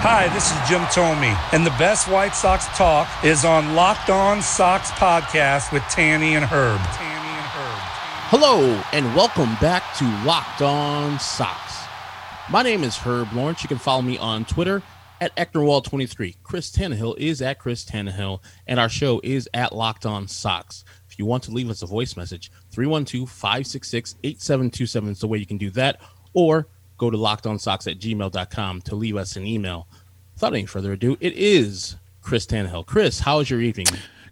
Hi, this is Jim Thome, and the best White Sox talk is on Locked On Sox podcast with Tanny and Herb. Tanny and Herb. Hello, and welcome back to Locked On Sox. My name is Herb Lawrence. You can follow me on Twitter at Ecknerwall23. Chris Tannehill is at Chris Tannehill, and our show is at Locked On Sox. If you want to leave us a voice message, 312 566 8727 is the way you can do that, or go to lockedonsox at gmail.com to leave us an email. Without any further ado, it is Chris Tannehill. Chris, how's your evening?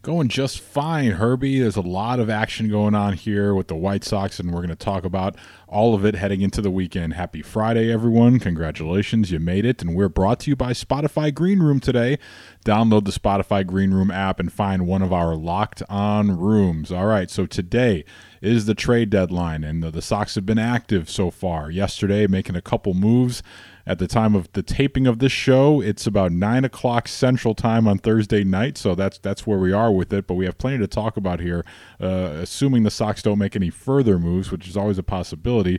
Going just fine, Herbie. There's a lot of action going on here with the White Sox, and we're going to talk about all of it heading into the weekend. Happy Friday, everyone. Congratulations, you made it. And we're brought to you by Spotify Green Room today. Download the Spotify Green Room app and find one of our locked on rooms. All right, so today is the trade deadline, and the, the Sox have been active so far. Yesterday, making a couple moves. At the time of the taping of this show, it's about nine o'clock Central Time on Thursday night, so that's that's where we are with it. But we have plenty to talk about here, uh, assuming the Sox don't make any further moves, which is always a possibility.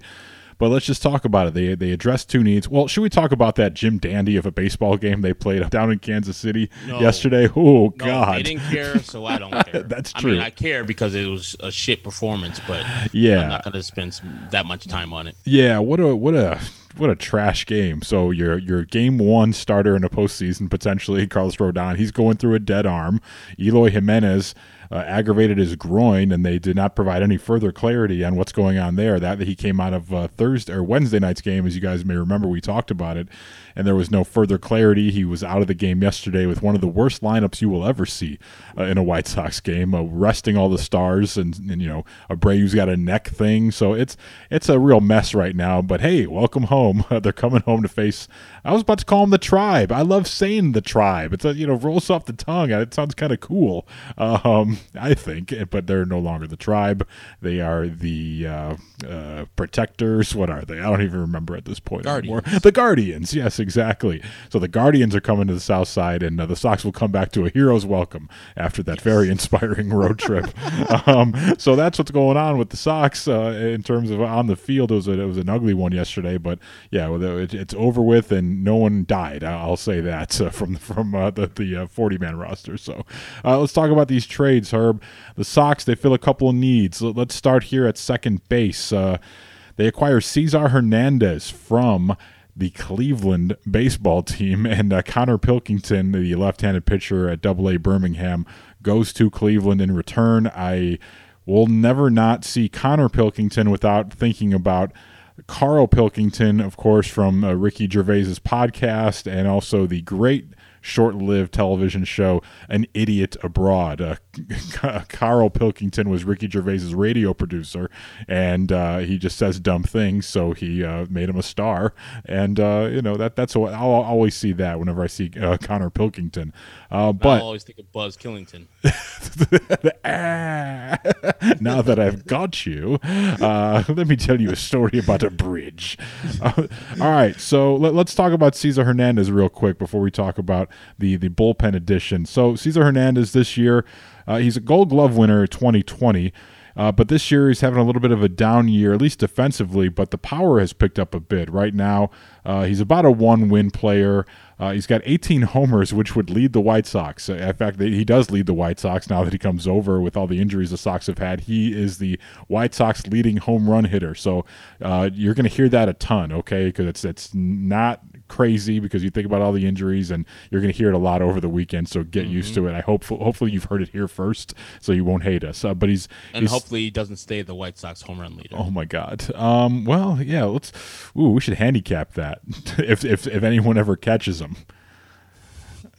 But let's just talk about it. They they addressed two needs. Well, should we talk about that Jim Dandy of a baseball game they played down in Kansas City No. yesterday? Oh No, God, they didn't care, so I don't care. That's I true. mean, I care because it was a shit performance, but Yeah. I'm not going to spend some- that much time on it. Yeah, what a what a what a trash game. So your your game one starter in a postseason potentially Carlos Rodon. He's going through a dead arm. Eloy Jimenez uh, aggravated his groin, and they did not provide any further clarity on what's going on there. That that he came out of uh, Thursday or Wednesday night's game, as you guys may remember, we talked about it, and there was no further clarity. He was out of the game yesterday with one of the worst lineups you will ever see uh, in a White Sox game, uh, resting all the stars, and, and you know Abreu's got a neck thing, so it's it's a real mess right now. But hey, welcome home. They're coming home to face. I was about to call them the tribe. I love saying the tribe. It's a, you know rolls off the tongue. It sounds kind of cool. Um, I think, but they're no longer the tribe. They are the uh, uh, protectors. What are they? I don't even remember at this point anymore. The Guardians. Yes, exactly. So the Guardians are coming to the South Side, and uh, the Sox will come back to a hero's welcome after that very inspiring road trip. um, so that's what's going on with the Sox uh, in terms of on the field. It was a, it was an ugly one yesterday, but yeah, it, it's over with, and no one died. I'll say that uh, from from uh, the the forty man roster. So uh, let's talk about these trades, Herb. The Sox they fill a couple of needs. Let- Let's start here at second base. Uh, they acquire Cesar Hernandez from the Cleveland baseball team, and uh, Connor Pilkington, the left-handed pitcher at Double A Birmingham, goes to Cleveland in return. I will never not see Connor Pilkington without thinking about Carl Pilkington, of course, from uh, Ricky Gervais's podcast, and also the great short-lived television show "An Idiot Abroad." Uh, Carl Pilkington was Ricky Gervais's radio producer, and uh, he just says dumb things, so he uh, made him a star. And uh, you know that that's what I'll always see that whenever I see uh, Connor Pilkington. Uh, I but always think of Buzz Killington. Ah, now that I've got you, uh, let me tell you a story about a bridge. All right, so let, us talk about Cesar Hernandez real quick before we talk about the the bullpen edition. So Cesar Hernandez this year, uh, he's a Gold Glove winner 2020. Uh, but this year he's having a little bit of a down year, at least defensively. But the power has picked up a bit. Right now, uh, he's about a one-win player. Uh, he's got 18 homers, which would lead the White Sox. Uh, In fact, he does lead the White Sox now that he comes over with all the injuries the Sox have had. He is the White Sox leading home run hitter. So uh, you're going to hear that a ton, okay? Because it's it's not crazy because you think about all the injuries and you're going to hear it a lot over the weekend. So get used to it. I hope hopefully you've heard it here first, so you won't hate us. Uh, but he's And he's, hopefully he doesn't stay the White Sox home run leader. Oh my God. Um. Well, yeah. Let's. Ooh, we should handicap that if if if anyone ever catches him.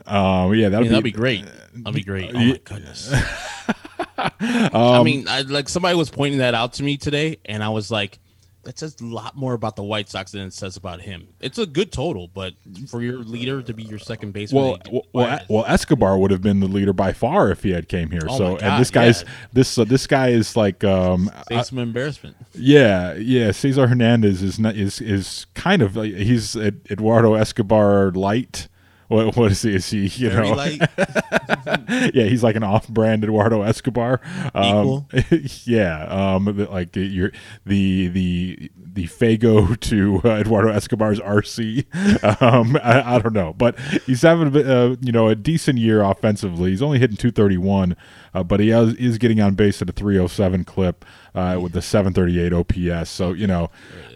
Um. Yeah, that'll mean, that'd be, be great. That'd be great. Oh my goodness. I mean, I, like somebody was pointing that out to me today, and I was like, that says a lot more about the White Sox than it says about him. It's a good total, but for your leader to be your second baseman, Well, well, well, well, Escobar would have been the leader by far if he had came here. Oh so, my and this guy's yeah. this uh, this guy is like, um, some embarrassment. yeah, yeah. Cesar Hernandez is not is is kind of like, he's Eduardo Escobar light. What what is he? Is he you Very know? yeah, he's like an off-brand Eduardo Escobar. Um, yeah, um, like the, your the the the Faygo to uh, Eduardo Escobar's RC. Um, I, I don't know, but he's having a bit, uh, you know a decent year offensively. He's only hitting 231, uh, but he is, is getting on base at a 307 clip uh, with the 738 OPS. So you know,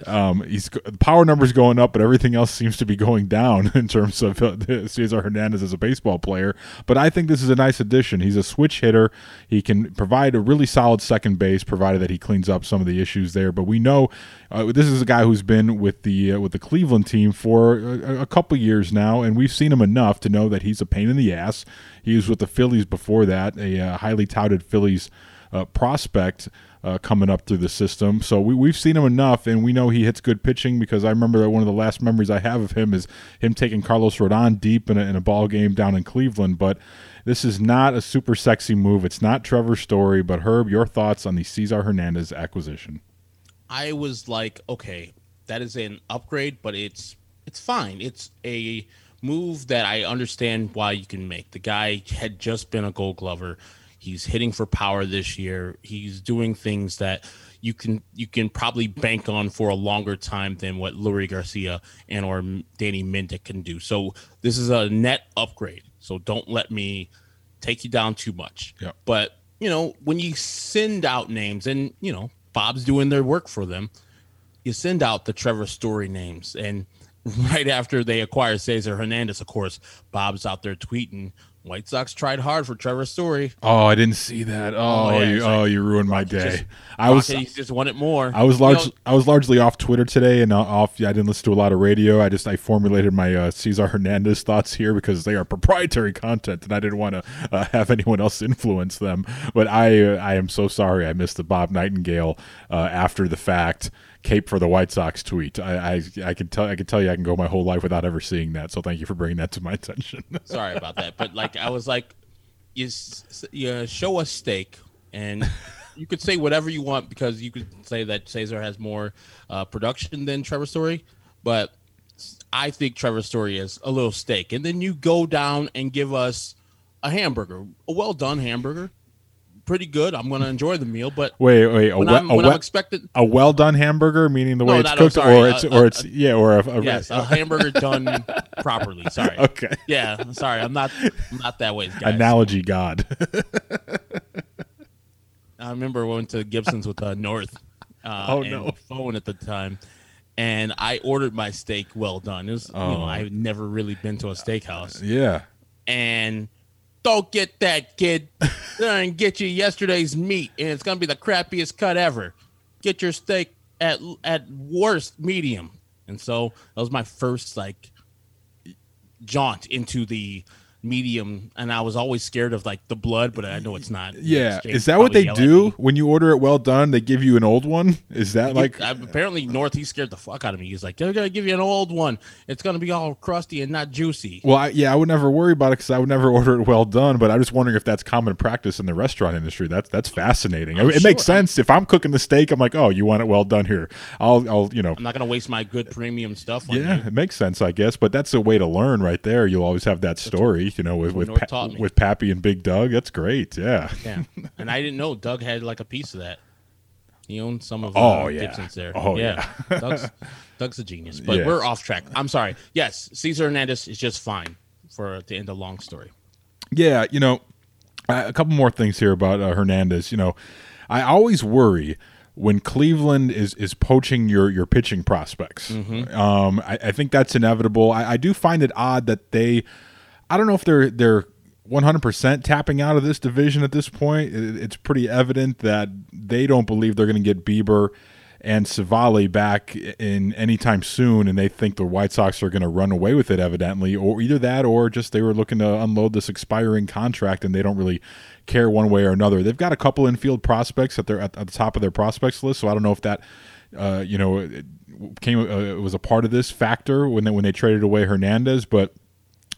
um, he's the power numbers going up, but everything else seems to be going down in terms of uh, Cesar Hernandez as a baseball player. But I think this is a nice addition. He's a switch hitter. He can provide a really solid second base, provided that he cleans up some of the issues there. But we know uh, this is a guy who's been with the uh, with the Cleveland team for a, a couple years now, and we've seen him enough to know that he's a pain in the ass. He was with the Phillies before that, a uh, highly touted Phillies uh, prospect uh, coming up through the system. So we, we've seen him enough, and we know he hits good pitching because I remember that one of the last memories I have of him is him taking Carlos Rodon deep in a, in a ball game down in Cleveland. But this is not a super sexy move. It's not Trevor Story. But Herb, your thoughts on the Cesar Hernandez acquisition? I was like, okay, that is an upgrade, but it's it's fine. It's a move that I understand why you can make. The guy had just been a Gold Glover. He's hitting for power this year. He's doing things that you can you can probably bank on for a longer time than what Leury Garcia and or Danny Mendick can do. So this is a net upgrade. So don't let me take you down too much. Yep. But you know, when you send out names, and you know, Bob's doing their work for them, you send out the Trevor Story names, and right after they acquire Cesar Hernandez, of course, Bob's out there tweeting, "White Sox tried hard for Trevor Story." Oh, I didn't see that. Oh, yeah, you, oh, like- you ruined my day. just- I was Rocky just wanted more. I was You large. know, I was largely off Twitter today, and off. Yeah, I didn't listen to a lot of radio. I just I formulated my uh, Cesar Hernandez thoughts here because they are proprietary content, and I didn't want to uh, have anyone else influence them. But I uh, I am so sorry I missed the Bob Nightingale uh, after the fact cape for the White Sox tweet. I, I I can tell I can tell you I can go my whole life without ever seeing that. So thank you for bringing that to my attention. sorry about that, but like I was like, you you show us steak, and you could say whatever you want because you could say that Cesar has more uh, production than Trevor Story, but I think Trevor Story is a little steak, and then you go down and give us a hamburger, a well done hamburger, pretty good. I'm gonna enjoy the meal, but wait wait a, when, we- I'm, a when we- I'm expected, a well done hamburger, meaning the way No, it's not- cooked, sorry, or it's or it's yeah, or a, a yes, a hamburger done properly. Sorry. Okay. Yeah, I'm sorry. I'm not. I'm not that way, guys. analogy god. I remember we went to Gibson's with uh, North. Uh, Oh, no. Phone at the time, and I ordered my steak well done. It was, you know, Oh. I've never really been to a steakhouse, yeah. and don't get that kid. They're gonna get you yesterday's meat, and it's gonna be the crappiest cut ever. Get your steak at at worst medium, and so that was my first like jaunt into the medium, and I was always scared of like the blood, but I know it's not. Yeah, James is that what they do when you order it well done? They give you an old one. Is that like? I, apparently North he scared the fuck out of me. He's like, "They're gonna give you an old one. It's gonna be all crusty and not juicy." Well, I, yeah, I would never worry about it because I would never order it well done. But I'm just wondering if that's common practice in the restaurant industry. That's that's fascinating. I'm it makes sense if I'm cooking the steak. I'm like, oh, you want it well done here? I'll, I'll, you know, I'm not gonna waste my good premium stuff. On yeah, you. it makes sense, I guess. But that's a way to learn right there. You'll always have that story, you know, with with North Pa- with Pappy and Big Doug. That's great. Yeah. yeah. And I didn't know Doug had like a piece of that. He owned some of Oh, uh, yeah. Gibson's there. Oh, Doug's, Doug's a genius. But Yeah. we're off track. I'm sorry. Yes, Cesar Hernandez is just fine for to end a long story. Yeah, you know, a couple more things here about uh, Hernandez. You know, I always worry when Cleveland is is poaching your your pitching prospects. Um, I, I think that's inevitable. I, I do find it odd that they, I don't know if they're they're. 100% tapping out of this division at this point. It- It's pretty evident that they don't believe they're going to get Bieber and Civale back in anytime soon, and they think the White Sox are going to run away with it, evidently, or either that, or just they were looking to unload this expiring contract, and they don't really care one way or another. They've got a couple infield prospects that they're at, at the top of their prospects list, so I don't know if that uh, you know, came uh, was a part of this factor when they, when they traded away Hernandez, but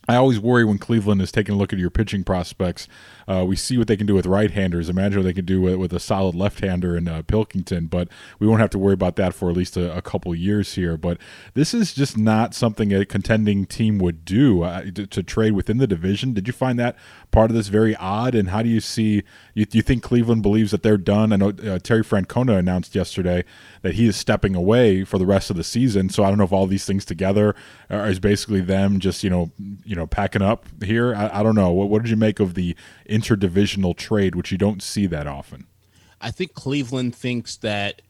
I always worry when Cleveland is taking a look at your pitching prospects. Uh, we see what they can do with right-handers. Imagine what they can do with, with a solid left-hander in uh, Pilkington, but we won't have to worry about that for at least a, a couple years here. But this is just not something a contending team would do uh, to, to, trade within the division. Did you find that part of this very odd? And how do you see? You, you think Cleveland believes that they're done? I know uh, Terry Francona announced yesterday that he is stepping away for the rest of the season. So I don't know if all these things together is basically them just you know you know packing up here. I, I don't know. What, what did you make of the interdivisional trade, which you don't see that often? I think Cleveland thinks that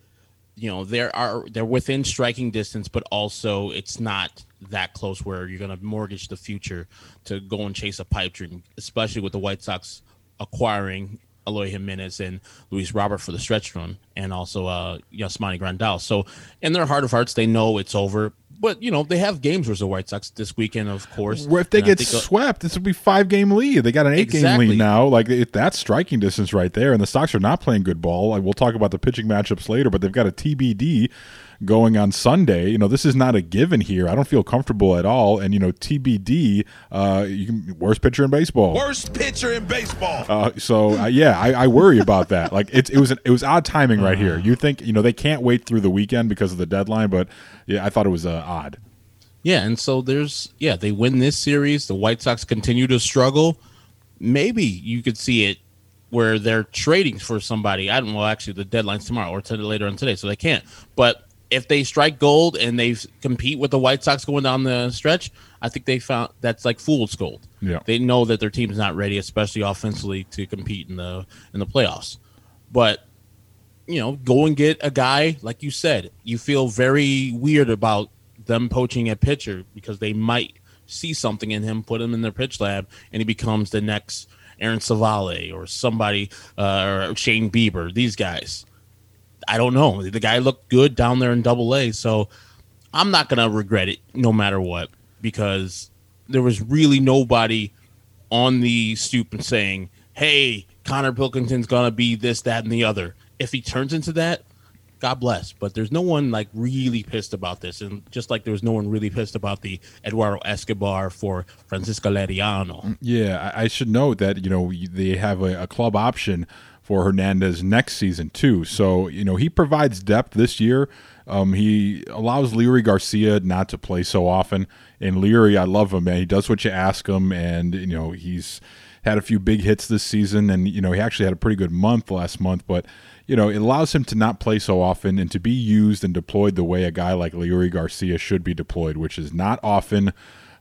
you know there are they're within striking distance, but also it's not that close where you're going to mortgage the future to go and chase a pipe dream, especially with the White Sox acquiring Eloy Jimenez and Luis Robert for the stretch run, and also uh, Yasmani Grandal. So, in their heart of hearts, they know it's over. But you know they have games versus the White Sox this weekend, of course. Where if they get swept, this would be five game lead. They got an eight exactly. game lead now. Like it, that's striking distance right there. And the Sox are not playing good ball. Like, we'll talk about the pitching matchups later, but they've got a TBD going on Sunday. You know, this is not a given here. I don't feel comfortable at all. And you know, TBD, uh, you can, worst pitcher in baseball. Worst pitcher in baseball. Uh, so uh, yeah, I, I, worry about that. Like it, it was an, it was odd timing right here. You think you know they can't wait through the weekend because of the deadline, but yeah, I thought it was uh, odd. Yeah, and so there's yeah they win this series. The White Sox continue to struggle. Maybe you could see it where they're trading for somebody. I don't know. Actually, the deadline's tomorrow or to later on today, so they can't. But if they strike gold and they compete with the White Sox going down the stretch, I think they found that's like fool's gold. Yeah. They know that their team's not ready, especially offensively, to compete in the in the playoffs. But you know, go and get a guy like you said. You feel very weird about them poaching a pitcher because they might see something in him, put him in their pitch lab, and he becomes the next Aaron Civale or somebody uh, or Shane Bieber. These guys I don't know. The guy looked good down there in Double A, so I'm not gonna regret it no matter what because there was really nobody on the stoop and saying, "Hey, Connor Pilkington's gonna be this, that, and the other." If he turns into that, God bless. But there's no one like really pissed about this, and just like there was no one really pissed about the Eduardo Escobar for Francisco Liriano. Yeah, I should note that you know they have a, a club option for Hernandez next season too. So you know he provides depth this year. Um, he allows Leury Garcia not to play so often. And Leury, I love him, man. He does what you ask him, and you know he's had a few big hits this season, and you know he actually had a pretty good month last month. But you know it allows him to not play so often and to be used and deployed the way a guy like Leury Garcia should be deployed, which is not often.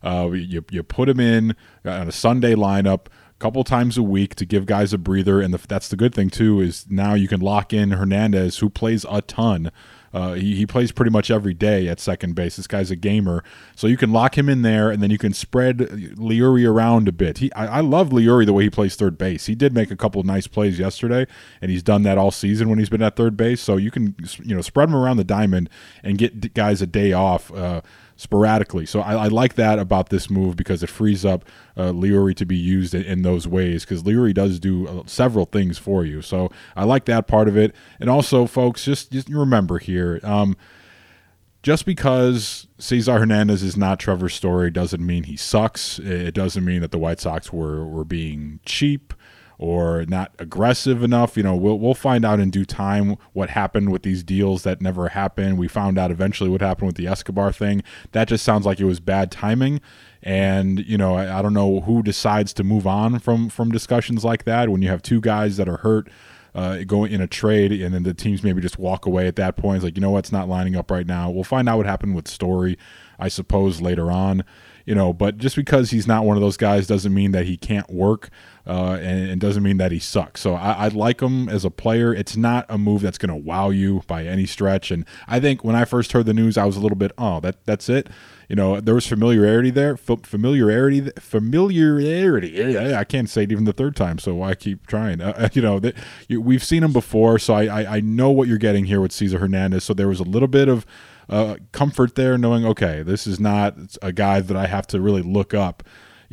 Uh, you you put him in on a Sunday lineup couple times a week to give guys a breather. And the, that's the good thing too is now you can lock in Hernandez, who plays a ton. Uh, he, he plays pretty much every day at second base. This guy's a gamer, so you can lock him in there, and then you can spread Leury around a bit. He, I, I love Leury the way he plays third base. He did make a couple nice plays yesterday, and he's done that all season when he's been at third base. So you can you know spread him around the diamond and get guys a day off. Uh, sporadically. So I, I, like that about this move because it frees up uh, Leury to be used in, in those ways because Leury does do uh, several things for you. So I like that part of it. And also, folks, just, just remember here. Um, just because Cesar Hernandez is not Trevor Story doesn't mean he sucks. It doesn't mean that the White Sox were, were being cheap or not aggressive enough. You know, we'll we'll find out in due time what happened with these deals that never happened. We found out eventually what happened with the Escobar thing. That just sounds like it was bad timing. And you know, I, I don't know who decides to move on from from discussions like that when you have two guys that are hurt. Uh, going in a trade, and then the teams maybe just walk away at that point. It's like, you know what's not lining up right now. We'll find out what happened with Story, I suppose, later on you know, but just because he's not one of those guys doesn't mean that he can't work uh, and, and, doesn't mean that he sucks. So I, I, like him as a player. It's not a move that's going to wow you by any stretch. And I think when I first heard the news, I was a little bit, oh, that that's it. You know, there was familiarity there. F- familiarity, familiarity. I can't say it even the third time, so why keep trying? Uh, you know, we've seen him before, so I, I I know what you're getting here with Cesar Hernandez. So there was a little bit of uh, comfort there, knowing okay, this is not a guy that I have to really look up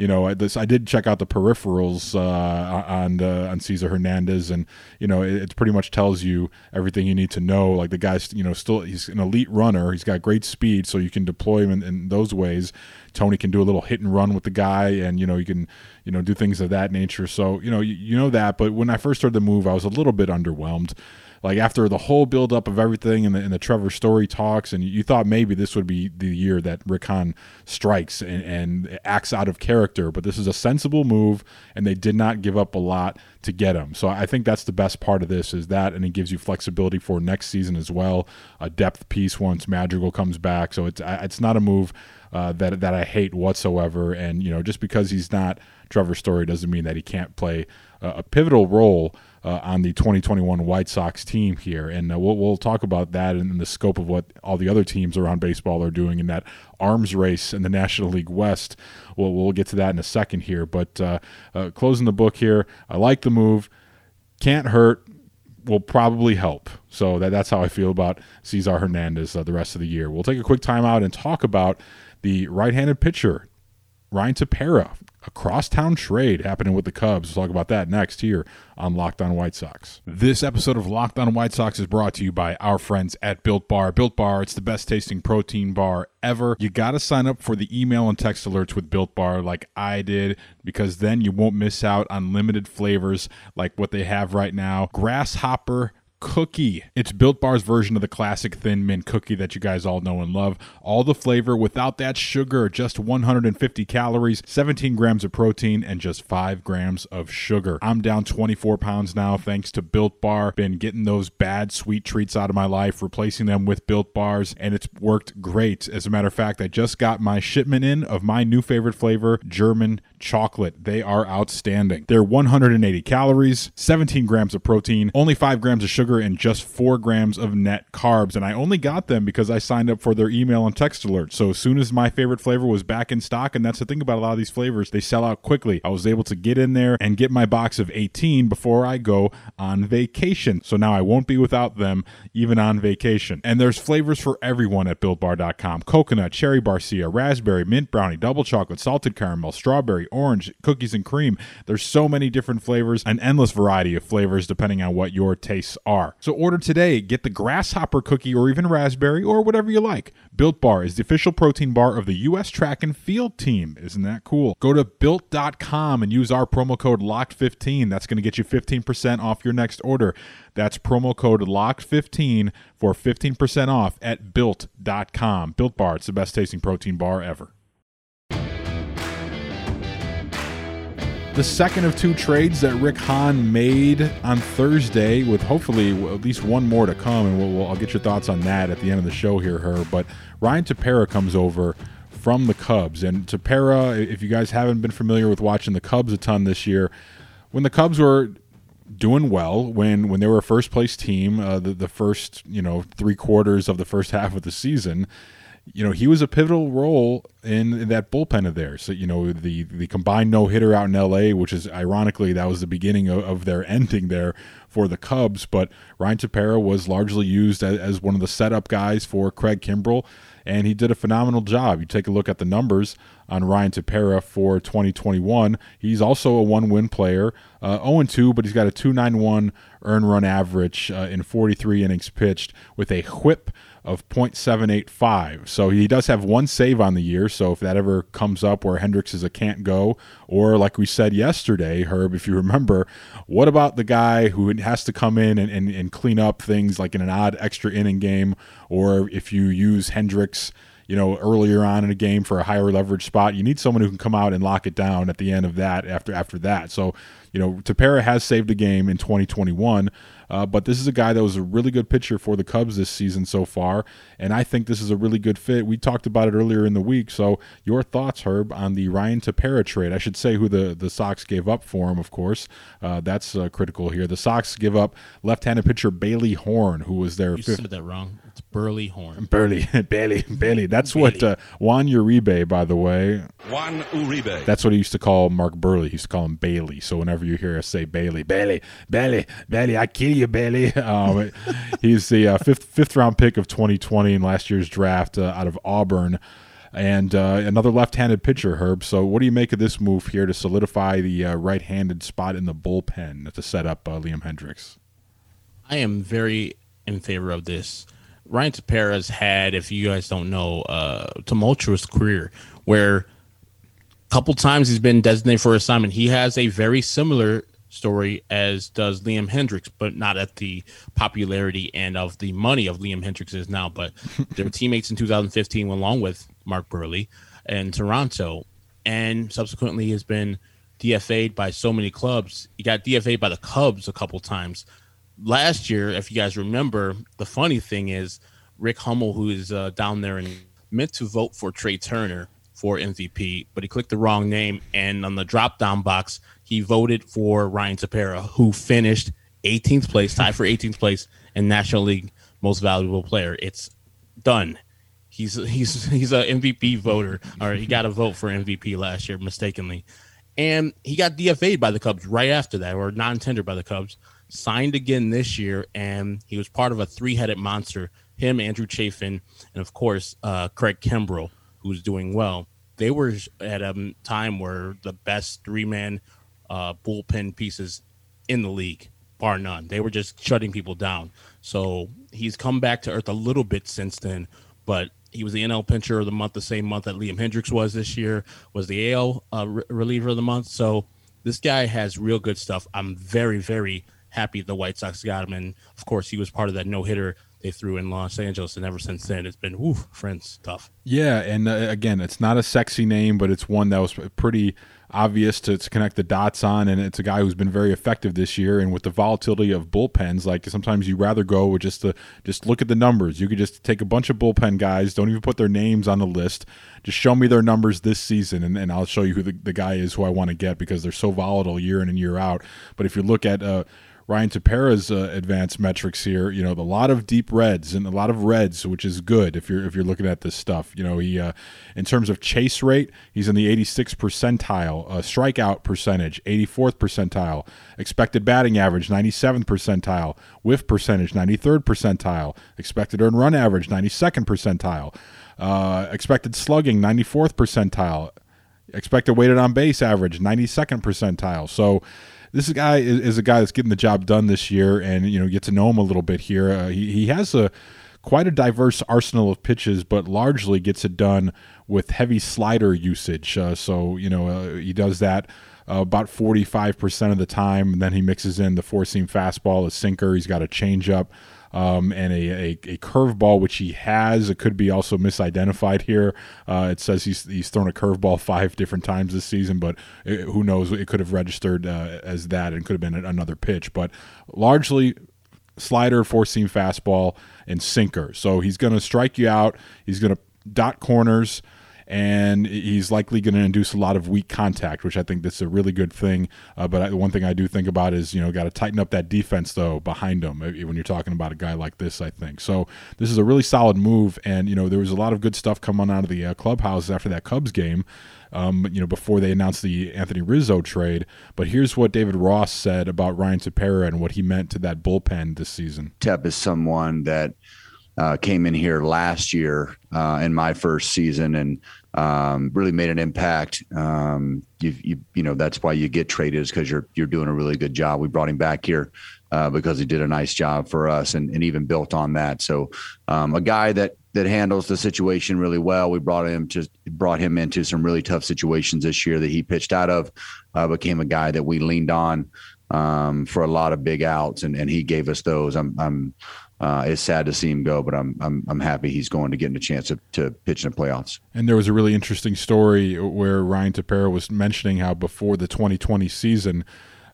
you know, I, this I did check out the peripherals uh, on uh, on Cesar Hernandez, and you know, it, it, pretty much tells you everything you need to know. Like the guy's, you know, still he's an elite runner. He's got great speed, so you can deploy him in, in those ways. Tony can do a little hit and run with the guy, and you know, you can you know do things of that nature. So you know, you, you know that. But when I first heard the move, I was a little bit underwhelmed like after the whole buildup of everything and the, and the Trevor Story talks, and you thought maybe this would be the year that Rick Hahn strikes and, and acts out of character, but this is a sensible move, and they did not give up a lot to get him. So I think that's the best part of this is that, and it gives you flexibility for next season as well, a depth piece once Madrigal comes back. So it's it's not a move uh, that that I hate whatsoever, and you know just because he's not Trevor Story doesn't mean that he can't play uh, a pivotal role uh, on the 2021 White Sox team here. And uh, we'll, we'll talk about that in, the scope of what all the other teams around baseball are doing in that arms race in the National League West. We'll, we'll get to that in a second here. But uh, uh closing the book here, I like the move. Can't hurt. Will probably help. So that, that's how I feel about Cesar Hernandez uh, the rest of the year. We'll take a quick timeout and talk about the right handed pitcher, Ryan Tepera a crosstown trade happening with the Cubs. We'll talk about that next here on Locked On White Sox. This episode of Locked On White Sox is brought to you by our friends at Built Bar. Built Bar, it's the best tasting protein bar ever. You got to sign up for the email and text alerts with Built Bar like I did because then you won't miss out on limited flavors like what they have right now. Grasshopper cookie. It's Built Bar's version of the classic thin mint cookie that you guys all know and love. All the flavor without that sugar, just 150 calories, 17 grams of protein, and just 5 grams of sugar. I'm down 24 pounds now thanks to Built Bar. Been getting those bad sweet treats out of my life, replacing them with Built Bars, and it's worked great. As a matter of fact, I just got my shipment in of my new favorite flavor, German chocolate. They are outstanding. They're 180 calories, 17 grams of protein, only 5 grams of sugar and just four grams of net carbs. And I only got them because I signed up for their email and text alerts. So as soon as my favorite flavor was back in stock, and that's the thing about a lot of these flavors, they sell out quickly. I was able to get in there and get my box of 18 before I go on vacation. So now I won't be without them even on vacation. And there's flavors for everyone at buildbar.com coconut, cherry barcia, raspberry, mint brownie, double chocolate, salted caramel, strawberry, orange, cookies and cream. There's so many different flavors, an endless variety of flavors depending on what your tastes are. So order today. Get the grasshopper cookie or even raspberry or whatever you like. Built Bar is the official protein bar of the U.S. track and field team. Isn't that cool? Go to built.com and use our promo code LOCKED15. That's going to get you 15% off your next order. That's promo code LOCKED15 for 15% off at built.com. Built Bar, it's the best tasting protein bar ever. The second of two trades that Rick Hahn made on Thursday, with hopefully at least one more to come, and we'll, we'll, I'll get your thoughts on that at the end of the show here, her. But Ryan Tepera comes over from the Cubs, and Tepera, if you guys haven't been familiar with watching the Cubs a ton this year, when the Cubs were doing well when when they were a first place team uh, the, the first you know three quarters of the first half of the season you know, he was a pivotal role in, in, that bullpen of theirs. So, you know, the the combined no hitter out in L.A., which is ironically that was the beginning of, of their ending there for the Cubs. But Ryan Tepera was largely used as, as, one of the setup guys for Craig Kimbrel, and he did a phenomenal job. You take a look at the numbers on Ryan Tepera for 2021. He's also a one win player, uh, 0 2, but he's got a 291 earn run average uh, in 43 innings pitched with a whip of 0.785. So he does have one save on the year. So if that ever comes up where Hendriks is a can't go, or like we said yesterday, Herb, if you remember, what about the guy who has to come in and, and, and clean up things like in an odd extra inning game, or if you use Hendriks you know, earlier on in a game for a higher leverage spot. You need someone who can come out and lock it down at the end of that after after that. So, you know, Tepera has saved a game in 2021. Uh, but this is a guy that was a really good pitcher for the Cubs this season so far, and I think this is a really good fit. We talked about it earlier in the week. So, your thoughts, Herb, on the Ryan Tepera trade? I should say who the, the Sox gave up for him, of course. Uh, that's uh, critical here. The Sox give up left-handed pitcher Bailey Horn, who was their you fifth. said that wrong. It's Burley Horn. Burley, Bailey, Bailey. That's Bailey. what uh, Juan Uribe, by the way. Juan Uribe. That's what he used to call Mark Buehrle. He used to call him Bailey. So whenever you hear us say Bailey, Bailey, Bailey, Bailey, I kill you, Bailey. Um, he's the uh, fifth fifth round pick of 2020 in last year's draft uh, out of Auburn. and uh, another left-handed pitcher, Herb. So, what do you make of this move here to solidify the uh, right-handed spot in the bullpen to set up uh, Liam Hendriks? I am very in favor of this. Ryan Tepera's had, if you guys don't know, a tumultuous career where a couple times he's been designated for assignment. He has a very similar story as does Liam Hendriks, but not at the popularity and of the money of Liam Hendriks is now. But their teammates in 2015 went along with Mark Buehrle in Toronto, and subsequently has been DFA'd by so many clubs. He got DFA'd by the Cubs a couple times. Last year, if you guys remember, the funny thing is Rick Hummel, who is uh, down there and meant to vote for Trea Turner for MVP, but he clicked the wrong name, and on the drop down box, he voted for Ryan Tepera, who finished 18th place, tied for 18th place in National League Most Valuable Player. It's done. He's he's he's a MVP voter, or he got a vote for MVP last year mistakenly, and he got DFA'd by the Cubs right after that, or non-tender by the Cubs. Signed again this year, and he was part of a three-headed monster. Him, Andrew Chafin, and of course uh, Craig Kimbrel, who's doing well. They were at a time where the best three-man uh, bullpen pieces in the league, bar none. They were just shutting people down. So he's come back to earth a little bit since then, but he was the NL pitcher of the month the same month that Liam Hendriks was this year, was the AL uh, re- reliever of the month. So this guy has real good stuff. I'm very, very happy the White Sox got him. And of course, he was part of that no hitter they threw in Los Angeles. And ever since then, it's been, whoo, friends, tough. Yeah. And uh, again, it's not a sexy name, but it's one that was pretty obvious to, to connect the dots on. And it's a guy who's been very effective this year. And with the volatility of bullpens, like sometimes you rather go with just the just look at the numbers. You could just take a bunch of bullpen guys, don't even put their names on the list. Just show me their numbers this season, and, and I'll show you who the, the guy is who I want to get because they're so volatile year in and year out. But if you look at uh, Ryan Tepera's uh, advanced metrics here. You know, a lot of deep reds and a lot of reds, which is good if you're if you're looking at this stuff. You know, he uh, in terms of chase rate, he's in the 86th percentile. Uh, strikeout percentage, 84th percentile. Expected batting average, 97th percentile. Whiff percentage, 93rd percentile. Expected earned run average, 92nd percentile. Uh, expected slugging, 94th percentile. Expected weighted on base average, 92nd percentile. So this guy is, is, a guy that's getting the job done this year, and you know get to know him a little bit here. Uh, he he has a quite a diverse arsenal of pitches, but largely gets it done with heavy slider usage. Uh, so you know uh, he does that. Uh, about 45% of the time, and then he mixes in the four seam fastball, a sinker. He's got a changeup um, and a, a, a curveball, which he has. It could be also misidentified here. Uh, it says he's, he's thrown a curveball five different times this season, but it, who knows? It could have registered uh, as that and could have been another pitch. But largely, slider, four seam fastball, and sinker. So he's going to strike you out. He's going to dot corners and he's likely going to induce a lot of weak contact, which I think that's a really good thing. Uh, but I, one thing I do think about is you know got to tighten up that defense though behind him uh, when you're talking about a guy like this. I think so. This is a really solid move, and you know there was a lot of good stuff coming out of the uh, clubhouse after that Cubs game. Um, you know, before they announced the Anthony Rizzo trade. But here's what David Ross said about Ryan Tepera and what he meant to that bullpen this season. Tep is someone that uh, came in here last year uh, in my first season and um, really made an impact. Um, you, you, you know, that's why you get traded is because you're you're doing a really good job. We brought him back here uh, because he did a nice job for us and, and even built on that. So, um, a guy that that handles the situation really well. We brought him to brought him into some really tough situations this year that he pitched out of. Uh, became a guy that we leaned on um, for a lot of big outs, and, and he gave us those. I'm I'm uh, it's sad to see him go, but I'm I'm I'm happy he's going to getting a chance to, to pitch in the playoffs. And there was a really interesting story where Ryan Tepera was mentioning how before the 2020 season,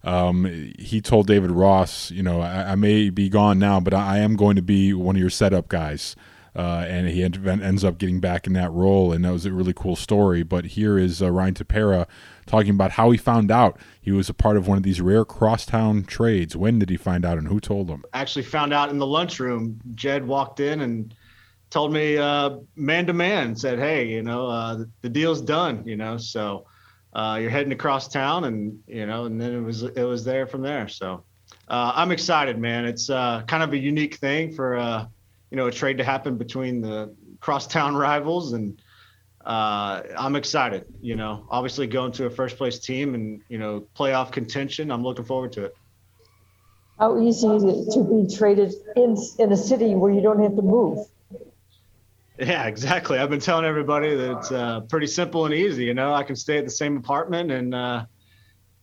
um, he told David Ross, you know, I, I, may be gone now, but I am going to be one of your setup guys. Uh, and he ends up getting back in that role, and that was a really cool story. But here is uh, Ryan Tepera talking about how he found out he was a part of one of these rare crosstown trades. When did he find out and who told him? Actually, found out in the lunchroom. Jed walked in and told me man to man, said, Hey, you know, uh, the deal's done, you know, so uh, you're heading across town and, you know, and then it was, it was there from there. So uh, I'm excited, man. It's uh, kind of a unique thing for, uh, you know, a trade to happen between the crosstown rivals and, uh, I'm excited. You know, obviously going to a first place team and you know playoff contention. I'm looking forward to it. How easy is it to be traded in in a city where you don't have to move? Yeah, exactly. I've been telling everybody that it's uh, pretty simple and easy. You know, I can stay at the same apartment and. Uh,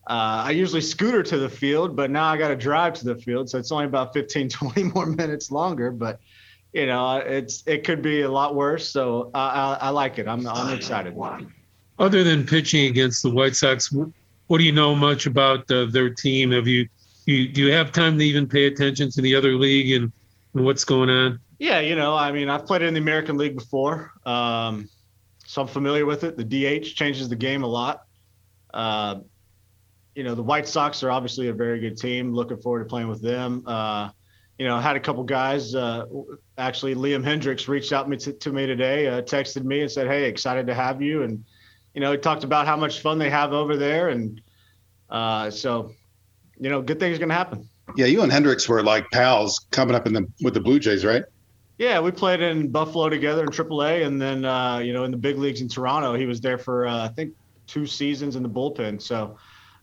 uh, I usually scooter to the field, but now I got to drive to the field. So it's only about 15, 20 more minutes longer. But, you know, it's it could be a lot worse. So I, I, I like it. I'm, I'm excited. Other than pitching against the White Sox, what do you know much about uh, their team? Have you, you do you have time to even pay attention to the other league and, and what's going on? Yeah, you know, I mean, I've played in the American League before, um, so I'm familiar with it. The DH changes the game a lot. Uh, you know, the White Sox are obviously a very good team. Looking forward to playing with them. Uh, you know, had a couple guys. Uh, actually, Liam Hendriks reached out me to, to me today, uh, texted me and said, "Hey, excited to have you." And you know, he talked about how much fun they have over there, and uh, so you know, good things are gonna happen. Yeah, you and Hendriks were like pals coming up in the with the Blue Jays, right? Yeah, we played in Buffalo together in AAA, and then uh, you know, in the big leagues in Toronto, he was there for uh, I think two seasons in the bullpen. So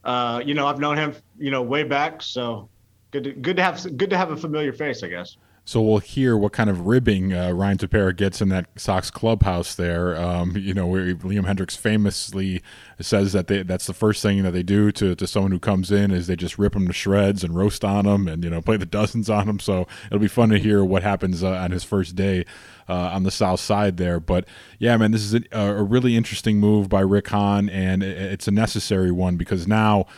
uh, you know, I've known him, you know, way back. So good, to, good to have, good to have a familiar face, I guess. So we'll hear what kind of ribbing uh, Ryan Tepera gets in that Sox clubhouse there. Um, you know, where Liam Hendriks famously says that they, that's the first thing that they do to, to someone who comes in is they just rip them to shreds and roast on them and, you know, play the dozens on them. So it'll be fun to hear what happens uh, on his first day uh, on the south side there. But yeah, man, this is a, a really interesting move by Rick Hahn, and it's a necessary one because now –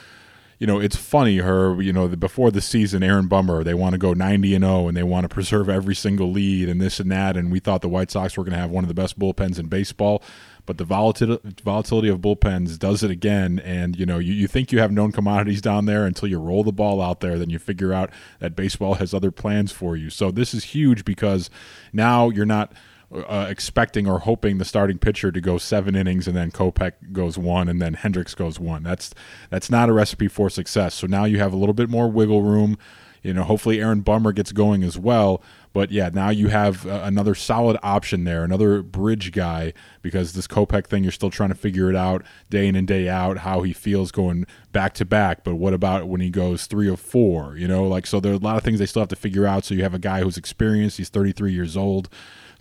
you know, it's funny her, you know, before the season, Aaron Bummer, they want to go 90 and 0 and they want to preserve every single lead and this and that. And we thought the White Sox were going to have one of the best bullpens in baseball. But the volatility of bullpens does it again. And, you know, you, you think you have known commodities down there until you roll the ball out there. Then you figure out that baseball has other plans for you. So this is huge because now you're not – uh, expecting or hoping the starting pitcher to go seven innings and then Kopech goes one and then Hendriks goes one. That's that's not a recipe for success. So now you have a little bit more wiggle room. You know, hopefully Aaron Bummer gets going as well. But yeah, now you have uh, another solid option there, another bridge guy, because this Kopech thing, you're still trying to figure it out day in and day out how he feels going back to back. But what about when he goes three or four? You know, like so there are a lot of things they still have to figure out. So you have a guy who's experienced, he's 33 years old.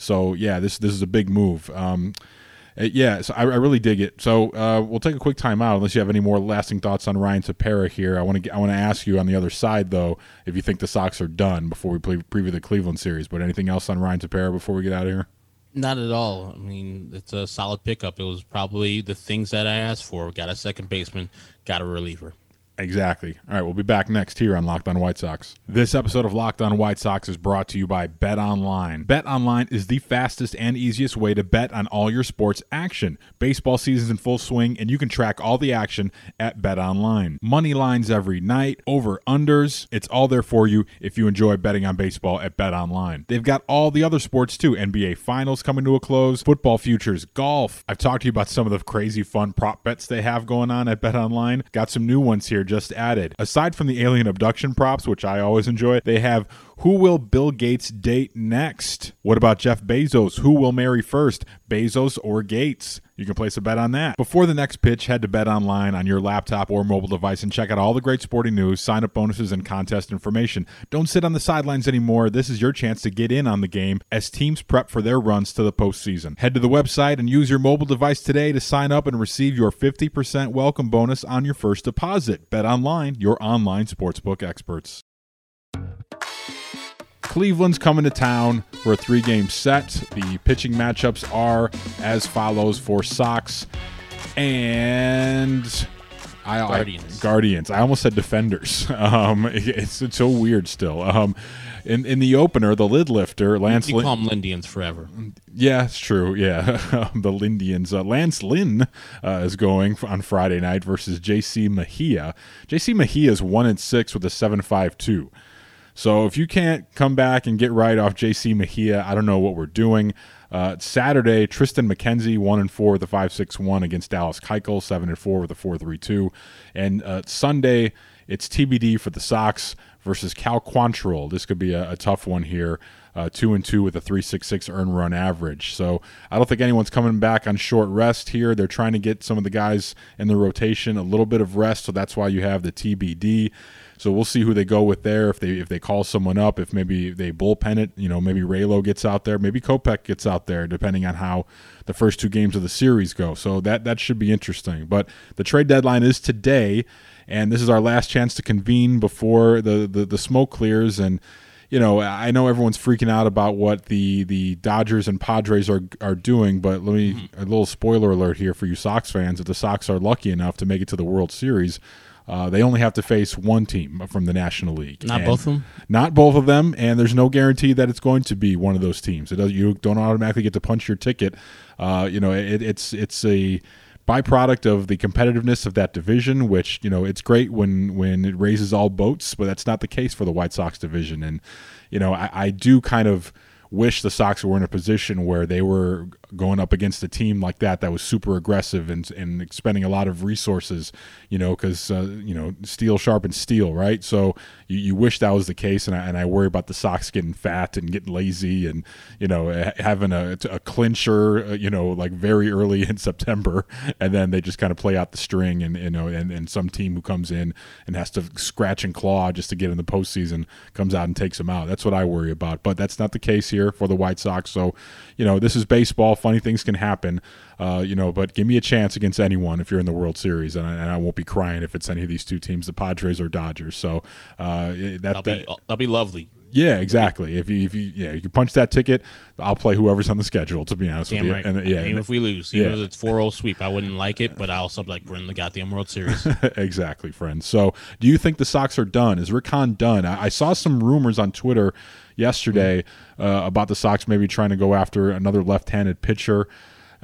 So yeah, this this is a big move. Um, uh, yeah, so I, I, really dig it. So uh, we'll take a quick time out unless you have any more lasting thoughts on Ryan Tepera here. I want to I want to ask you on the other side though if you think the Sox are done before we play, preview the Cleveland series. But anything else on Ryan Tepera before we get out of here? Not at all. I mean, it's a solid pickup. It was probably the things that I asked for. Got a second baseman, got a reliever. Exactly. All right, we'll be back next here on Locked On White Sox. This episode of Locked On White Sox is brought to you by Bet Online. Bet Online is the fastest and easiest way to bet on all your sports action. Baseball season's in full swing, and you can track all the action at Bet Online. Money lines every night, over unders. It's all there for you if you enjoy betting on baseball at Bet Online. They've got all the other sports too. NBA Finals coming to a close, football futures, golf. I've talked to you about some of the crazy fun prop bets they have going on at Bet Online. Got some new ones here just added. Aside from the alien abduction props, which I always enjoy, they have who will Bill Gates date next? What about Jeff Bezos? Who will marry first, Bezos or Gates? You can place a bet on that. Before the next pitch, head to Bet Online on your laptop or mobile device and check out all the great sporting news, sign up bonuses, and contest information. Don't sit on the sidelines anymore. This is your chance to get in on the game as teams prep for their runs to the postseason. Head to the website and use your mobile device today to sign up and receive your 50% welcome bonus on your first deposit. Bet Online, your online sportsbook experts. Cleveland's coming to town for a three game set. The pitching matchups are as follows for Sox and. I, Guardians. I, Guardians. I almost said defenders. Um, it's, it's so weird still. Um, in in the opener, the lid lifter, Lance. You call them Lindians forever. Yeah, it's true. Yeah, the Lindians. Uh, Lance Lynn uh, is going on Friday night versus J.C. Mejia. J.C. Mejia is one and six with a seven five two. So if you can't come back and get right off J.C. Mejia, I don't know what we're doing. Uh, Saturday, Triston McKenzie one and four with a five six one against Dallas Keuchel seven and four with a four three two, and uh, Sunday it's TBD for the Sox versus Cal Quantrill. This could be a, a tough one here. uh, two and two with a three six six earn run average. So I don't think anyone's coming back on short rest here. They're trying to get some of the guys in the rotation a little bit of rest, so that's why you have the TBD. So we'll see who they go with there. If they if they call someone up, if maybe they bullpen it, you know, maybe Raylo gets out there, maybe Kopech gets out there, depending on how the first two games of the series go. So that that should be interesting. But the trade deadline is today, and this is our last chance to convene before the the, the smoke clears and you know, I know everyone's freaking out about what the the Dodgers and Padres are are doing, but let me mm-hmm. a little spoiler alert here for you Sox fans: if the Sox are lucky enough to make it to the World Series, uh, they only have to face one team from the National League. Not both of them. Not both of them, and there's no guarantee that it's going to be one of those teams. It does, you don't automatically get to punch your ticket. Uh, you know, it, it's it's a byproduct of the competitiveness of that division, which you know it's great when when it raises all boats, but that's not the case for the White Sox division. And you know, I, I do kind of wish the Sox were in a position where they were going up against a team like that that was super aggressive and, and expending a lot of resources, you know, because, uh, you know, steel sharpens steel, right? So you, you wish that was the case. And I, and I worry about the Sox getting fat and getting lazy and, you know, having a, a clincher, uh, you know, like very early in September. And then they just kind of play out the string and, you know, and, and some team who comes in and has to scratch and claw just to get in the postseason comes out and takes them out. That's what I worry about. But that's not the case here for the White Sox. So, you know, this is baseball. Funny things can happen. Uh, you know, but give me a chance against anyone if you're in the World Series, and I, and I, won't be crying if it's any of these two teams, the Padres or Dodgers. So uh, that that'll be, that'll be lovely. Yeah, exactly. If you if you yeah you punch that ticket, I'll play whoever's on the schedule. To be honest Damn with you, right. and yeah, even if we lose, even yeah. if it's 4-0 sweep, I wouldn't like it, but I also like we're in the goddamn World Series. exactly, friends. So, do you think the Sox are done? Is Rick Hahn done? I, I saw some rumors on Twitter yesterday mm-hmm. uh, about the Sox maybe trying to go after another left-handed pitcher.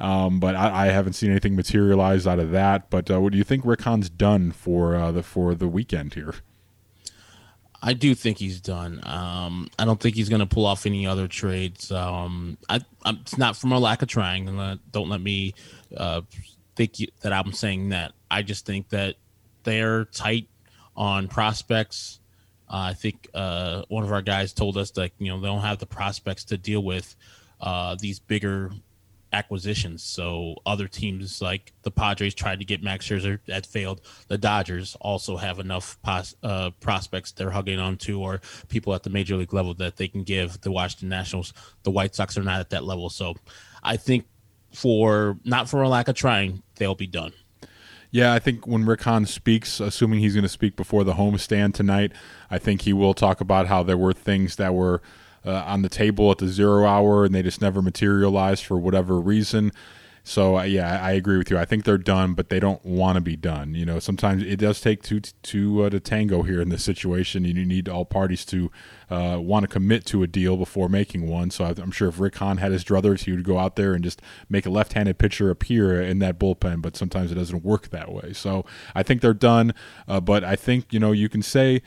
Um, but I, I, haven't seen anything materialize out of that. But uh, what do you think Rick Hahn's done for uh, the for the weekend here? I do think he's done. Um, I don't think he's going to pull off any other trades. Um, I, I'm, it's not from a lack of trying. don't let me uh, think that I'm saying that. I just think that they're tight on prospects. Uh, I think uh, one of our guys told us that you know they don't have the prospects to deal with uh, these bigger acquisitions. So other teams like the Padres tried to get Max Scherzer, that failed. The Dodgers also have enough pos- uh, prospects they're hugging on to, or people at the major league level that they can give the Washington Nationals. The White Sox are not at that level, so I think for not for a lack of trying, they'll be done. Yeah, I think when Rick Hahn speaks, assuming he's going to speak before the homestand tonight, I think he will talk about how there were things that were uh, on the table at the zero hour and they just never materialized for whatever reason. So uh, yeah, I agree with you. I think they're done, but they don't want to be done. You know, sometimes it does take two to uh, to tango here in this situation. And you need all parties to uh, want to commit to a deal before making one. So I'm sure if Rick Hahn had his druthers, he would go out there and just make a left-handed pitcher appear in that bullpen. But sometimes it doesn't work that way. So I think they're done. Uh, but I think you know you can say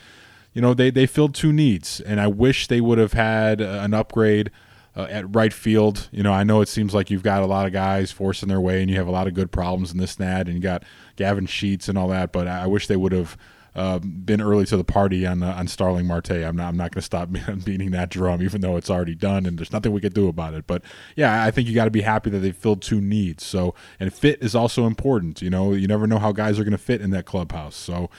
you know, they, they filled two needs, and I wish they would have had an upgrade uh, at right field. You know, I know it seems like you've got a lot of guys forcing their way, and you have a lot of good problems in this and that, and you got Gavin Sheets and all that, but I wish they would have. Uh, been early to the party on uh, on Starling Marte. I'm not I'm not going to stop beating that drum, even though it's already done and there's nothing we could do about it. But yeah, I think you got to be happy that they filled two needs. So and fit is also important. You know, you never know how guys are going to fit in that clubhouse. So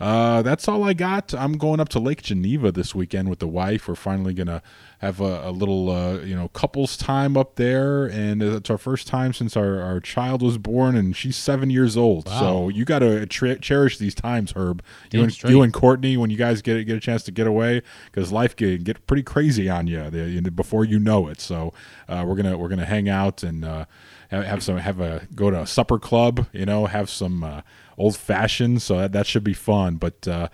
uh, that's all I got. I'm going up to Lake Geneva this weekend with the wife. We're finally gonna have a, a little, uh, you know, couples time up there, and it's our first time since our, our child was born, and she's seven years old. Wow. So you got to tra- cherish these times, Herb. You and, you and, Courtney, when you guys get get a chance to get away, because life can get pretty crazy on you before you know it. So uh, we're gonna we're gonna hang out and uh, have some have a go to a supper club. You know, have some uh, old fashioned. So that, that should be fun. But uh,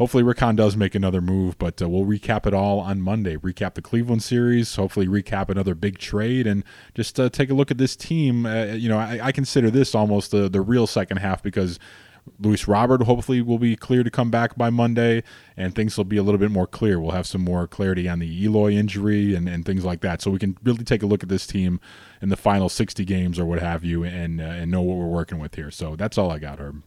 hopefully Rick Hahn does make another move. But uh, we'll recap it all on Monday. Recap the Cleveland series. Hopefully recap another big trade and just uh, take a look at this team. Uh, you know, I, I, consider this almost the the real second half because. Luis Robert hopefully will be clear to come back by Monday, and things will be a little bit more clear. We'll have some more clarity on the Eloy injury and, and things like that, so we can really take a look at this team in the final 60 games or what have you and uh, and know what we're working with here. So that's all I got, Herb.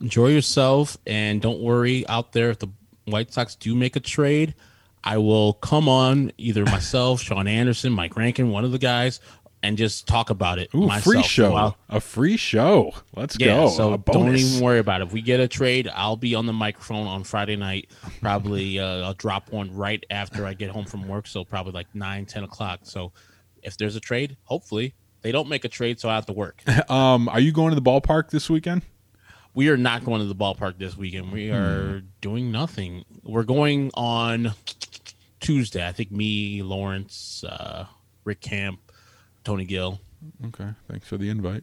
Enjoy yourself and don't worry out there if the White Sox do make a trade. I will come on either myself, Sean Anderson, Mike Rankin, one of the guys, and just talk about it. Ooh, myself. free show. A free show. Let's yeah, go. so don't even worry about it. If we get a trade, I'll be on the microphone on Friday night. Probably uh, I'll drop one right after I get home from work, so probably like 9, 10 o'clock. So if there's a trade, hopefully they don't make a trade, so I have to work. um, are you going to the ballpark this weekend? We are not going to the ballpark this weekend. We are doing nothing. We're going on Tuesday. I think me, Lawrence, uh, Rick Camp, Tony Gill. Okay, thanks for the invite.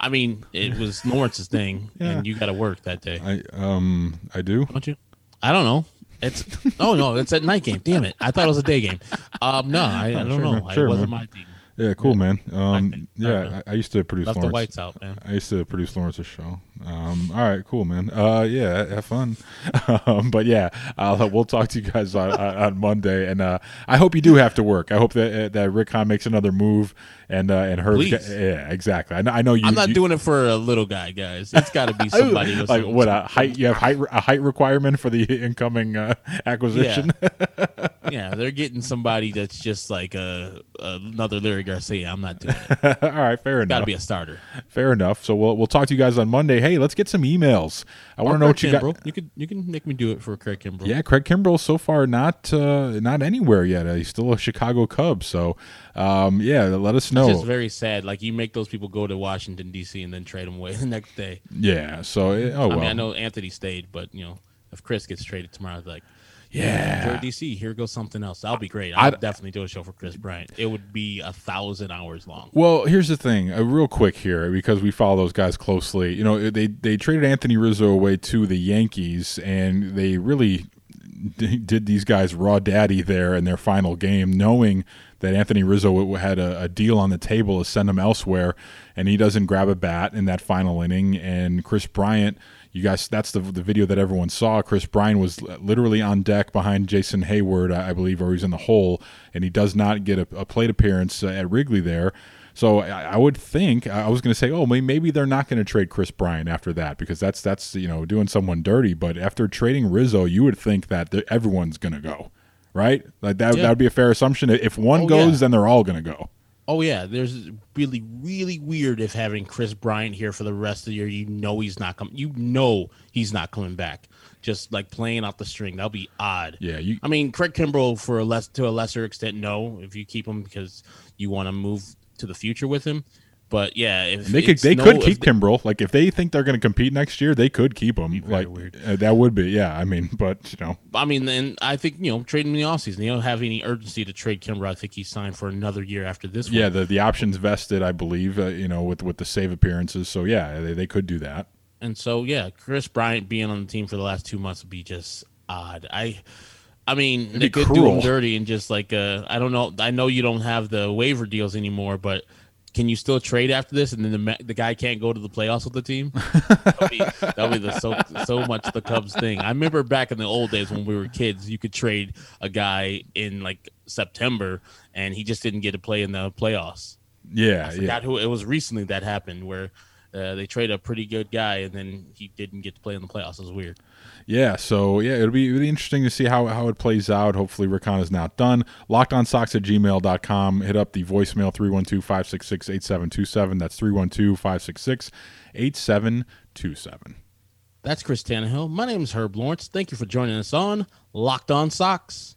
I mean, it was Lawrence's thing, Yeah. and you got to work that day. I um I do. Don't you? I don't know. It's oh no, it's at night game. Damn it! I thought it was a day game. Um, no, I, I don't Sure, know. Sure, it wasn't man. my team. Yeah, cool, man. Um, yeah, I, I used to produce Left the Lawrence. whites out, man. I used to produce Lawrence's show. Um, all right, cool, man. Uh, yeah, have fun. um, but yeah, I'll, we'll talk to you guys on, on on Monday, and uh, I hope you do have to work. I hope that uh, that Rick Hahn makes another move, and uh, and Herb. Yeah, exactly. I know. I know you. I'm not you, doing it for a little guy, guys. It's got to be somebody like what a height. You have height a height requirement for the incoming uh, acquisition. yeah, they're getting somebody that's just like a, another Leury Garcia. I'm not doing it. All right, fair enough. Got to be a starter. Fair enough. So we'll we'll talk to you guys on Monday. Hey, let's get some emails. I want to know what you got. You could you can make me do it for Craig Kimbrel. Yeah, Craig Kimbrel so far not uh, not anywhere yet. Uh, he's still a Chicago Cub. So um, yeah, let us know. It's just very sad. Like you make those people go to Washington D.C. and then trade them away the next day. yeah. So oh I well. mean, I know Anthony stayed, but you know, if Kris gets traded tomorrow, like, Yeah. enjoy DC. Here goes something else. That'll be great. I'll I- definitely do a show for Kris Bryant. It would be a thousand hours long. Well, here's the thing, uh, real quick here, because we follow those guys closely. You know, they they traded Anthony Rizzo away to the Yankees, and they really did these guys raw daddy there in their final game, knowing that Anthony Rizzo had a, a deal on the table to send him elsewhere, and he doesn't grab a bat in that final inning. And Kris Bryant, you guys, that's the the video that everyone saw. Kris Bryant was literally on deck behind Jason Heyward, I I believe, or he's in the hole, and he does not get a, a plate appearance uh, at Wrigley there. So I, I would think I was going to say, oh, maybe they're not going to trade Kris Bryant after that because that's that's you know doing someone dirty. But after trading Rizzo, you would think that everyone's going to go, right? Like that Yeah. that would be a fair assumption. If one Oh, goes, yeah. then they're all going to go. Oh yeah, there's really really weird if having Kris Bryant here for the rest of the year. You know he's not coming. You know he's not coming back. Just like playing out the string, that'll be odd. Yeah, you. I mean, Craig Kimbrel for a less to a lesser extent, no. If you keep him because you want to move to the future with him, but yeah, if They could they no- could keep they- Kimbrel. Like if they think they're going to compete next year, they could keep him. Like uh, that would be yeah. I mean, but you know, I mean, then I think you know trading in the offseason. You don't have any urgency to trade Kimbrel. I think he's signed for another year after this. yeah, one. the the options vested, I believe. Uh, you know, with with the save appearances. So yeah, they, they could do that. And so, yeah, Kris Bryant being on the team for the last two months would be just odd. I, I mean, It'd they could do him dirty and just like, uh, I don't know. I know you don't have the waiver deals anymore, but can you still trade after this? And then the the guy can't go to the playoffs with the team. that'll be, that'll be the so so much the Cubs thing. I remember back in the old days when we were kids, you could trade a guy in like September, and he just didn't get to play in the playoffs. Yeah, I yeah. who it was recently that happened where uh, they trade a pretty good guy and then he didn't get to play in the playoffs. It was weird. Yeah, so yeah, it'll be really interesting to see how, how it plays out. Hopefully, Rick Hahn is not done. LockedOnSox at gmail.com. Hit up the voicemail 312 566 8727. That's 312 566 8727. That's Chris Tannehill. My name is Herb Lawrence. Thank you for joining us on Locked On Sox.